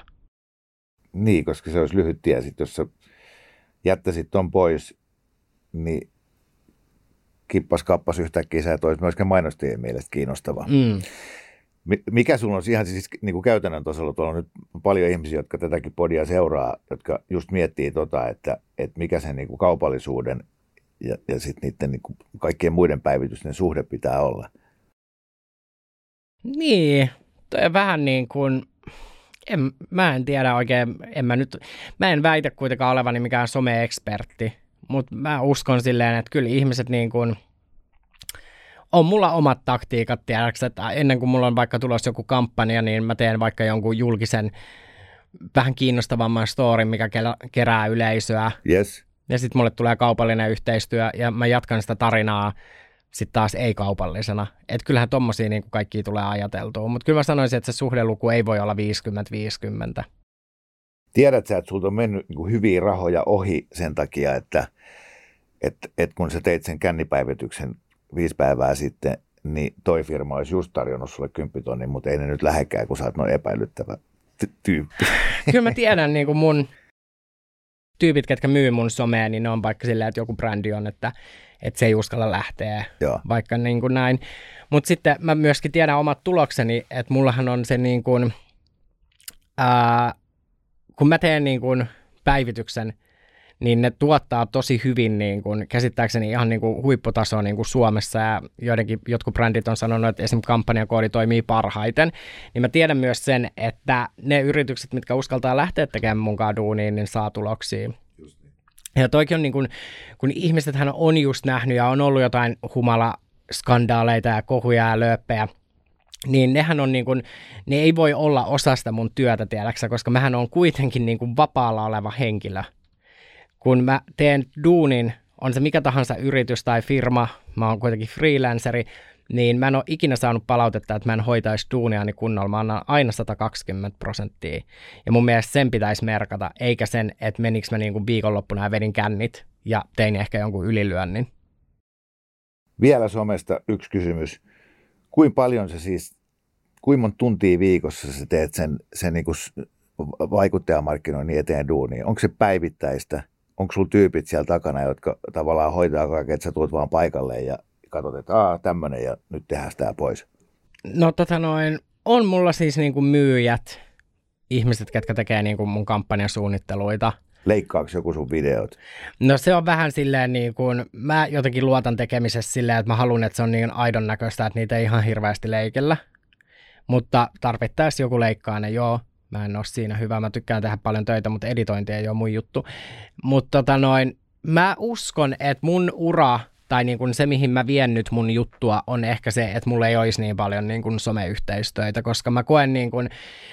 Niin, koska se olisi lyhyt tie. Sitten jos sä jättäisit ton pois, niin kippas kappas yhtäkkiä sä et olisi myöskään mainostajien mielestä kiinnostavaa. Mm. Mikä sulla on ihan siis niin kuin käytännön tasolla, tuolla on nyt paljon ihmisiä, jotka tätäkin podia seuraa, jotka just miettii tota, että, että mikä sen niin kuin kaupallisuuden ja, ja sitten niiden niin kuin kaikkien muiden päivitysten suhde pitää olla. Niin, vähän niin kuin, en, mä en tiedä oikein, en mä nyt, mä en väitä kuitenkaan olevani mikään some-ekspertti, mutta mä uskon silleen, että kyllä ihmiset niin kuin – on mulla omat taktiikat, tiedätkö, että ennen kuin mulla on vaikka tulossa joku kampanja, niin mä teen vaikka jonkun julkisen vähän kiinnostavamman storin, mikä kerää yleisöä. Yes. Ja sitten mulle tulee kaupallinen yhteistyö ja mä jatkan sitä tarinaa sitten taas ei-kaupallisena. Että kyllähän tommosia niin kuin kaikki tulee ajateltua. Mutta kyllä mä sanoisin, että se suhdeluku ei voi olla 50-50. Tiedät sä, että sulta on mennyt niin hyviä rahoja ohi sen takia, että että että kun sä teit sen kännipäivityksen viisi päivää sitten, niin toi firma olisi just tarjonnut sulle kymppitonnin, mutta ei ne nyt lähekään, kun sä oot noin epäilyttävä tyyppi. Kyllä mä tiedän niin kuin mun tyypit, ketkä myy mun somea, niin ne on vaikka silleen, että joku brändi on, että, että se ei uskalla lähteä, Joo. vaikka niin kuin näin. Mutta sitten mä myöskin tiedän omat tulokseni, että mullahan on se niin kuin, ää, kun mä teen niin kuin päivityksen, niin ne tuottaa tosi hyvin niin kuin, käsittääkseni ihan niin kuin huipputasoa niin kuin Suomessa ja joidenkin, jotkut brändit on sanonut, että esimerkiksi kampanjakoodi toimii parhaiten, niin mä tiedän myös sen, että ne yritykset, mitkä uskaltaa lähteä tekemään mun duuniin, niin saa tuloksia. Ja toikin on niin kuin, kun ihmisethän on just nähnyt ja on ollut jotain humala skandaaleita ja kohuja ja lööppejä, niin nehän on niin kuin, ne ei voi olla osasta mun työtä, tiedäksä, koska mähän on kuitenkin niin kuin vapaalla oleva henkilö. Kun mä teen duunin, on se mikä tahansa yritys tai firma, mä oon kuitenkin freelanceri, niin mä en ole ikinä saanut palautetta, että mä en hoitaisi duuniani kunnolla. Mä annan aina 120 prosenttia. Ja mun mielestä sen pitäisi merkata, eikä sen, että menikö mä niin kuin viikonloppuna ja vedin kännit ja tein ehkä jonkun ylilyönnin. Vielä somesta yksi kysymys. Kuinka paljon se siis, kuinka monta tuntia viikossa sä teet sen, sen niin kuin vaikuttajamarkkinoinnin eteen duuniin? Onko se päivittäistä onko sulla tyypit siellä takana, jotka tavallaan hoitaa kaiken, että sä tulet vaan paikalle ja katsot, että aah, tämmöinen ja nyt tehdään sitä pois? No tota noin, on mulla siis niinku myyjät, ihmiset, ketkä tekee niinku mun kampanjasuunnitteluita. Leikkaako joku sun videot? No se on vähän silleen niin kuin, mä jotenkin luotan tekemisessä silleen, että mä haluan, että se on niin aidon näköistä, että niitä ei ihan hirveästi leikellä. Mutta tarvittaessa joku leikkaa ne, joo. Mä en ole siinä hyvä, mä tykkään tehdä paljon töitä, mutta editointi ei ole mun juttu. Mutta tota noin, mä uskon, että mun ura tai niin kuin se, mihin mä vien nyt mun juttua, on ehkä se, että mulla ei olisi niin paljon niin kuin someyhteistöitä, koska mä koen niin kuin,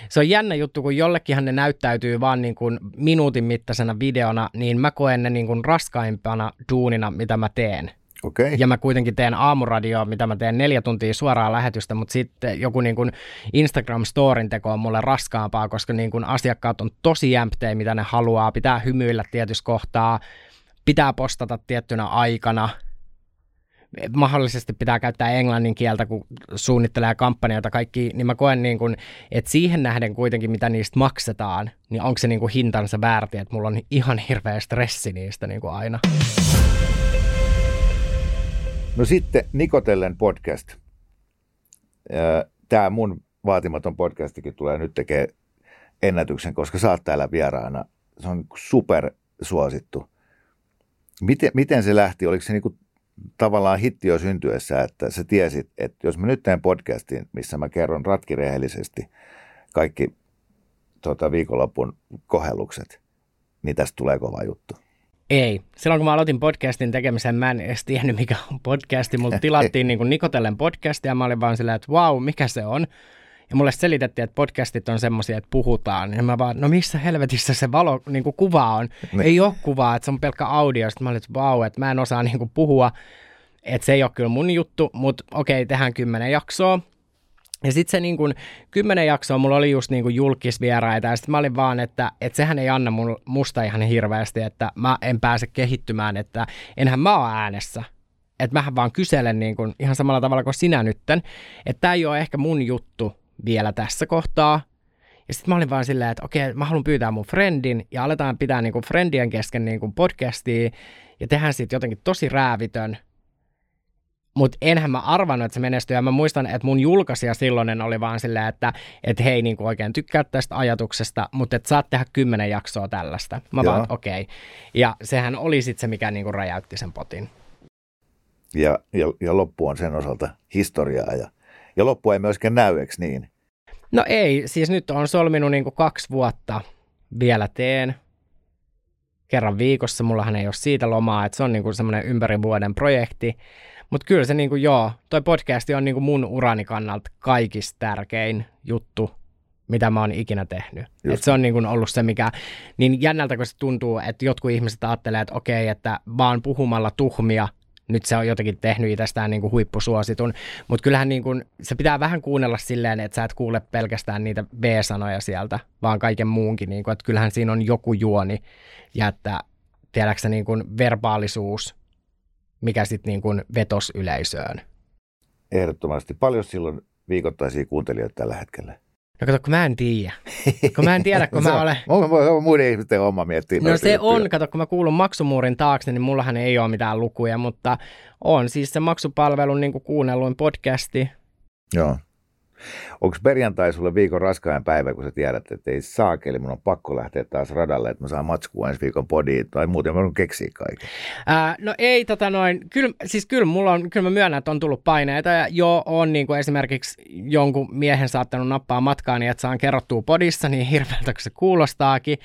se on jännä juttu, kun jollekinhan ne näyttäytyy vaan niin kuin minuutin mittaisena videona, niin mä koen ne niin kuin raskaimpana duunina, mitä mä teen. Okay. Ja mä kuitenkin teen aamuradioa, mitä mä teen neljä tuntia suoraa lähetystä, mutta sitten joku niin kuin Instagram-storin teko on mulle raskaampaa, koska niin kuin asiakkaat on tosi jämptejä, mitä ne haluaa, pitää hymyillä tietyssä kohtaa, pitää postata tiettynä aikana, mahdollisesti pitää käyttää englannin kieltä, kun suunnittelee kampanjoita kaikki, niin mä koen, niin kuin, että siihen nähden kuitenkin, mitä niistä maksetaan, niin onko se niin kuin hintansa väärti, että mulla on ihan hirveä stressi niistä niin kuin aina. No sitten Nikotellen podcast. Tämä mun vaatimaton podcastikin tulee nyt tekee ennätyksen, koska sä oot täällä vieraana. Se on super suosittu. Miten, miten se lähti? Oliko se niinku tavallaan hitti jo syntyessä, että sä tiesit, että jos mä nyt teen podcastin, missä mä kerron ratkirehellisesti kaikki tota, viikonlopun kohellukset, niin tästä tulee kova juttu. Ei. Silloin kun mä aloitin podcastin tekemisen, mä en edes tiennyt mikä on podcasti. Mulla tilattiin niin kuin Nikotellen podcastia ja mä olin vaan silleen, että wow, mikä se on. Ja mulle selitettiin, että podcastit on semmoisia, että puhutaan. Ja mä vaan, no missä helvetissä se valo, niin kuin kuva on? Niin. Ei ole kuvaa, että se on pelkkä audio. Sitten mä olin, että vau, että mä en osaa niin kuin puhua. Että se ei ole kyllä mun juttu, mutta okei, tehdään kymmenen jaksoa. Ja sitten se niin kuin, kymmenen jaksoa mulla oli just niin kuin julkisvieraita ja sitten mä olin vaan, että, että sehän ei anna mun, musta ihan hirveästi, että mä en pääse kehittymään, että enhän mä ole äänessä. Että mähän vaan kyselen niin kuin, ihan samalla tavalla kuin sinä nytten, että tämä ei ole ehkä mun juttu vielä tässä kohtaa. Ja sitten mä olin vaan silleen, että okei, mä haluan pyytää mun friendin ja aletaan pitää niin kuin friendien kesken niin kuin podcastia ja tehdään siitä jotenkin tosi räävitön – mutta enhän mä arvannut, että se menestyy. Ja mä muistan, että mun julkaisija silloinen oli vaan silleen, että et hei, niin oikein tykkää tästä ajatuksesta, mutta että saat tehdä kymmenen jaksoa tällaista. Mä Joo. vaan, okei. Okay. Ja sehän oli sitten se, mikä niin kuin räjäytti sen potin. Ja, ja, ja loppu on sen osalta historiaa. Ja, ja loppu ei myöskään näy, eikö niin? No ei, siis nyt on solminut niin kuin kaksi vuotta. Vielä teen kerran viikossa. Mullahan ei ole siitä lomaa, että se on niin kuin semmoinen ympäri vuoden projekti. Mutta kyllä se niinku joo, toi podcasti on niinku mun urani kannalta kaikista tärkein juttu, mitä mä oon ikinä tehnyt. Et se on niinku ollut se, mikä, niin jännältä kun se tuntuu, että jotkut ihmiset ajattelee, että okei, että vaan puhumalla tuhmia, nyt se on jotenkin tehnyt itsestään niin kuin huippusuositun, mutta kyllähän niin kuin, se pitää vähän kuunnella silleen, että sä et kuule pelkästään niitä B-sanoja sieltä, vaan kaiken muunkin, niin kuin, että kyllähän siinä on joku juoni, ja että tiedätkö niin kuin verbaalisuus mikä sitten niin kuin vetos yleisöön. Ehdottomasti. Paljon silloin viikoittaisia kuuntelijoita tällä hetkellä? No kato, kun mä en tiedä. Kun mä en tiedä, kun mä olen... on muiden ihmisten homma miettiä. No se juttuja. on, kato, kun mä kuulun maksumuurin taakse, niin mullahan ei ole mitään lukuja, mutta on siis se maksupalvelun niin kuunnelluin podcasti. Joo. Onko perjantai sulle viikon raskain päivä, kun sä tiedät, että ei saakeli, mun on pakko lähteä taas radalle, että mä saan matskua ensi viikon podiin, tai muuten mä keksiä kaiken? Ää, no ei, tota noin, kyllä, siis kyllä mulla on, kyllä mä myönnän, että on tullut paineita, ja jo on niin kuin esimerkiksi jonkun miehen saattanut nappaa matkaa, niin että saan kerrottua podissa, niin hirveältä se kuulostaakin,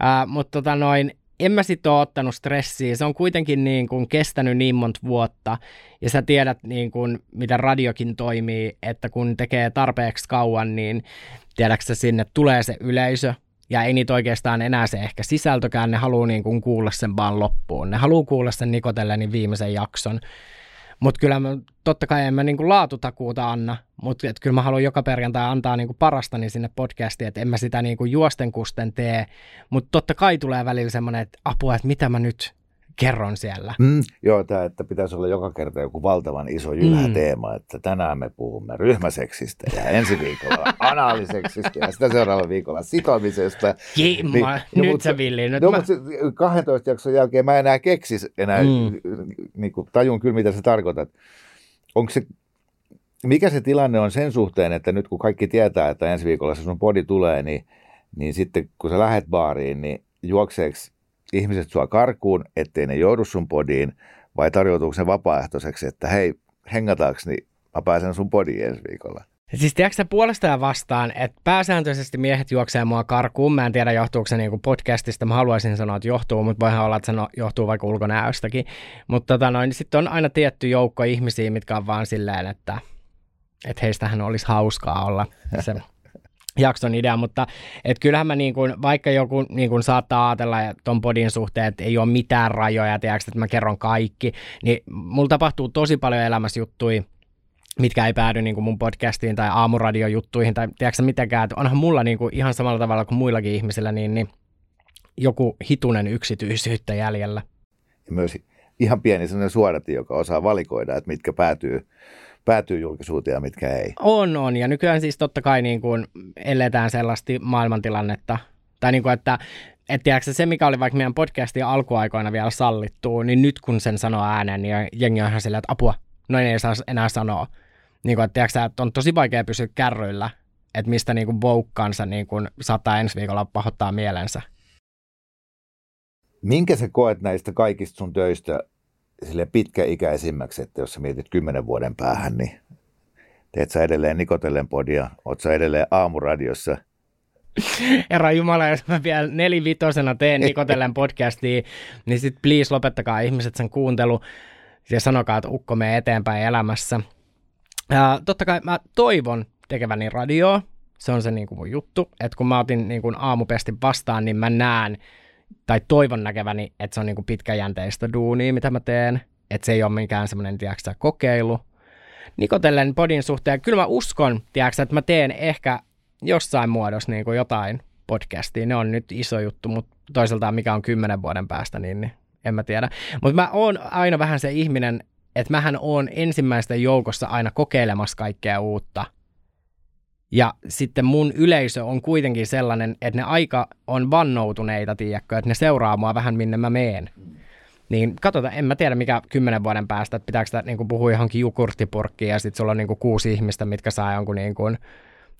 ää, mutta tota noin, en mä sit ole ottanut stressiä. Se on kuitenkin niin kuin kestänyt niin monta vuotta. Ja sä tiedät, niin kuin, miten radiokin toimii, että kun tekee tarpeeksi kauan, niin tiedätkö sinne tulee se yleisö. Ja ei niitä oikeastaan enää se ehkä sisältökään, ne haluaa niin kuin kuulla sen vaan loppuun. Ne haluaa kuulla sen Nikotelleni viimeisen jakson. Mutta kyllä mä, totta kai en mä niinku laatutakuuta anna, mutta kyllä mä haluan joka perjantai antaa niinku parastani sinne podcastiin, että en mä sitä niinku juosten kusten tee. Mutta totta kai tulee välillä semmoinen, että apua, että mitä mä nyt kerron siellä. Mm, joo, tämä, että pitäisi olla joka kerta joku valtavan iso jylhä mm. teema, että tänään me puhumme ryhmäseksistä ja ensi viikolla anaaliseksistä ja sitä seuraavalla viikolla sitomisesta. Kimma, niin, nyt mutta, sä Villi. Nyt no, mä... mutta 12 jakson jälkeen mä enää keksis enää, mm. niin kuin, tajun kyllä mitä sä tarkoitat. Onko se, mikä se tilanne on sen suhteen, että nyt kun kaikki tietää, että ensi viikolla se sun podi tulee, niin, niin sitten kun sä lähet baariin, niin juokseeko ihmiset sua karkuun, ettei ne joudu sun podiin, vai tarjoutuuko ne vapaaehtoiseksi, että hei, hengataanko, niin mä pääsen sun podiin ensi viikolla. Siis tiedätkö sä puolesta ja vastaan, että pääsääntöisesti miehet juoksee mua karkuun. Mä en tiedä johtuuko se niinku podcastista. Mä haluaisin sanoa, että johtuu, mutta voihan olla, että se johtuu vaikka ulkonäöstäkin. Mutta tota noin, sitten on aina tietty joukko ihmisiä, mitkä on vaan silleen, että, että heistähän olisi hauskaa olla se jakson idea, mutta et kyllähän mä niin kuin, vaikka joku niin kuin saattaa ajatella ton podin suhteen, että ei ole mitään rajoja, tiedätkö, että mä kerron kaikki, niin mulla tapahtuu tosi paljon elämässä juttuja, mitkä ei päädy niin kuin mun podcastiin tai aamuradiojuttuihin tai tiedätkö mitenkään, että onhan mulla niin kuin ihan samalla tavalla kuin muillakin ihmisillä niin, niin joku hitunen yksityisyyttä jäljellä. ja myös ihan pieni sellainen suodati, joka osaa valikoida, että mitkä päätyy, päätyy julkisuuteen ja mitkä ei. On, on. Ja nykyään siis totta kai niin kuin eletään sellaista maailmantilannetta, tai niin kuin, että et tiedätkö, se, mikä oli vaikka meidän podcastin alkuaikoina vielä sallittu, niin nyt kun sen sanoo ääneen, niin jengi on ihan silleen, että apua, noin ei saa enää sanoa. Niin kuin, että, tiedätkö, että on tosi vaikea pysyä kärryillä, että mistä niin kuin Vogue-kansa niin kuin saattaa ensi viikolla pahoittaa mielensä. Minkä sä koet näistä kaikista sun töistä sille pitkäikäisimmäksi, että jos sä mietit kymmenen vuoden päähän, niin teet sä edelleen Nikotellen podia, oot sä edelleen aamuradiossa – Herra Jumala, jos mä vielä nelivitosena teen Nikotellen podcastia, niin sit please lopettakaa ihmiset sen kuuntelu ja sanokaa, että ukko menee eteenpäin elämässä. Ja totta kai mä toivon tekeväni radioa, se on se niin kuin mun juttu, että kun mä otin niin kuin aamupestin vastaan, niin mä näen tai toivon näkeväni, että se on niin kuin pitkäjänteistä duunia, mitä mä teen, että se ei ole mikään semmoinen, tiedätkö, kokeilu. Nikotellen podin suhteen, kyllä mä uskon, tiedätkö, että mä teen ehkä jossain muodossa niin kuin jotain podcastia. Ne on nyt iso juttu, mutta toisaalta mikä on kymmenen vuoden päästä, niin, niin en mä tiedä. Mutta mä oon aina vähän se ihminen, että mähän oon ensimmäisten joukossa aina kokeilemassa kaikkea uutta. Ja sitten mun yleisö on kuitenkin sellainen, että ne aika on vannoutuneita, tiedätkö, että ne seuraa mua vähän minne mä meen. Niin katsotaan, en mä tiedä mikä kymmenen vuoden päästä, että pitääkö sitä niin puhua johonkin jukurttipurkkiin ja sitten sulla on niin kuin kuusi ihmistä, mitkä saa jonkun niin kuin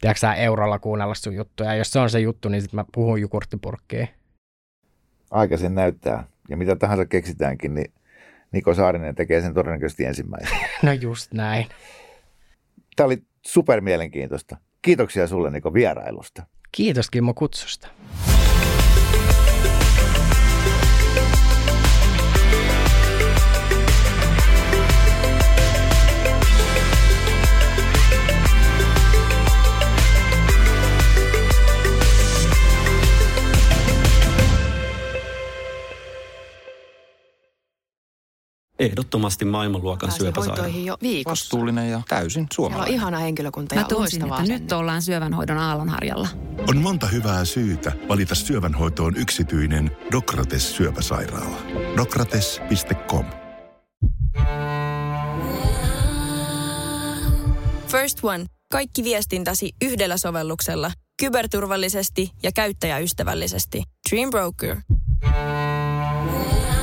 tiedätkö sä, eurolla kuunnella sun juttuja. Ja jos se on se juttu, niin sitten mä puhun jukurttipurkkiin. Aika sen näyttää. Ja mitä tahansa keksitäänkin, niin Niko Saarinen tekee sen todennäköisesti ensimmäisen. no just näin. Tämä oli super mielenkiintoista. Kiitoksia sulle Niko vierailusta. Kiitos Kimmo kutsusta. Ehdottomasti maailmanluokan syöpäsairaala. jo viikossa. Vastuullinen ja täysin suomalainen. Siellä on ihana henkilökunta ja Mä tunsin, että nyt ollaan syövänhoidon aallonharjalla. On monta hyvää syytä valita syövänhoitoon yksityinen Dokrates syöpäsairaala. Dokrates.com First One. Kaikki viestintäsi yhdellä sovelluksella. Kyberturvallisesti ja käyttäjäystävällisesti. Dream Broker. Yeah.